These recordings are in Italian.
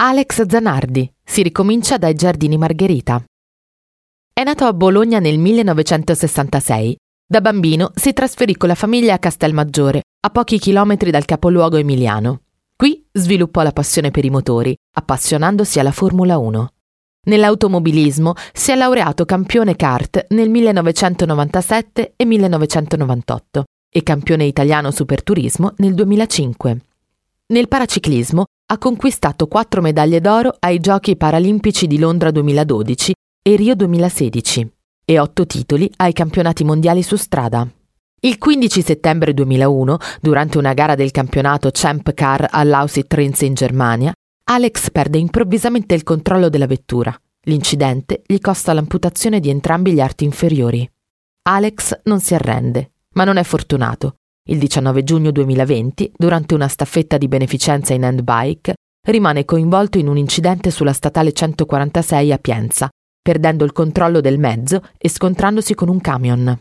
Alex Zanardi. Si ricomincia dai Giardini Margherita. È nato a Bologna nel 1966. Da bambino si trasferì con la famiglia a Castelmaggiore, a pochi chilometri dal capoluogo emiliano. Qui sviluppò la passione per i motori, appassionandosi alla Formula 1. Nell'automobilismo si è laureato campione kart nel 1997 e 1998 e campione italiano superturismo nel 2005. Nel paraciclismo ha conquistato quattro medaglie d'oro ai Giochi Paralimpici di Londra 2012 e Rio 2016 e otto titoli ai campionati mondiali su strada. Il 15 settembre 2001, durante una gara del campionato Champ Car all'Ausitrins in Germania, Alex perde improvvisamente il controllo della vettura. L'incidente gli costa l'amputazione di entrambi gli arti inferiori. Alex non si arrende, ma non è fortunato. Il 19 giugno 2020, durante una staffetta di beneficenza in handbike, rimane coinvolto in un incidente sulla statale 146 a Pienza, perdendo il controllo del mezzo e scontrandosi con un camion.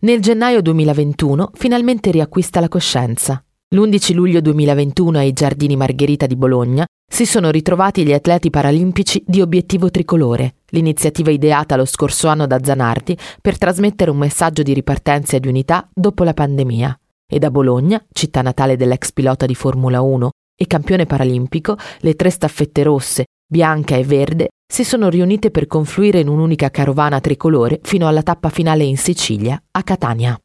Nel gennaio 2021 finalmente riacquista la coscienza. L'11 luglio 2021 ai Giardini Margherita di Bologna si sono ritrovati gli atleti paralimpici di Obiettivo Tricolore, l'iniziativa ideata lo scorso anno da Zanardi per trasmettere un messaggio di ripartenza e di unità dopo la pandemia. E da Bologna, città natale dell'ex pilota di Formula 1 e campione paralimpico, le tre staffette rosse, bianca e verde si sono riunite per confluire in un'unica carovana tricolore fino alla tappa finale in Sicilia, a Catania.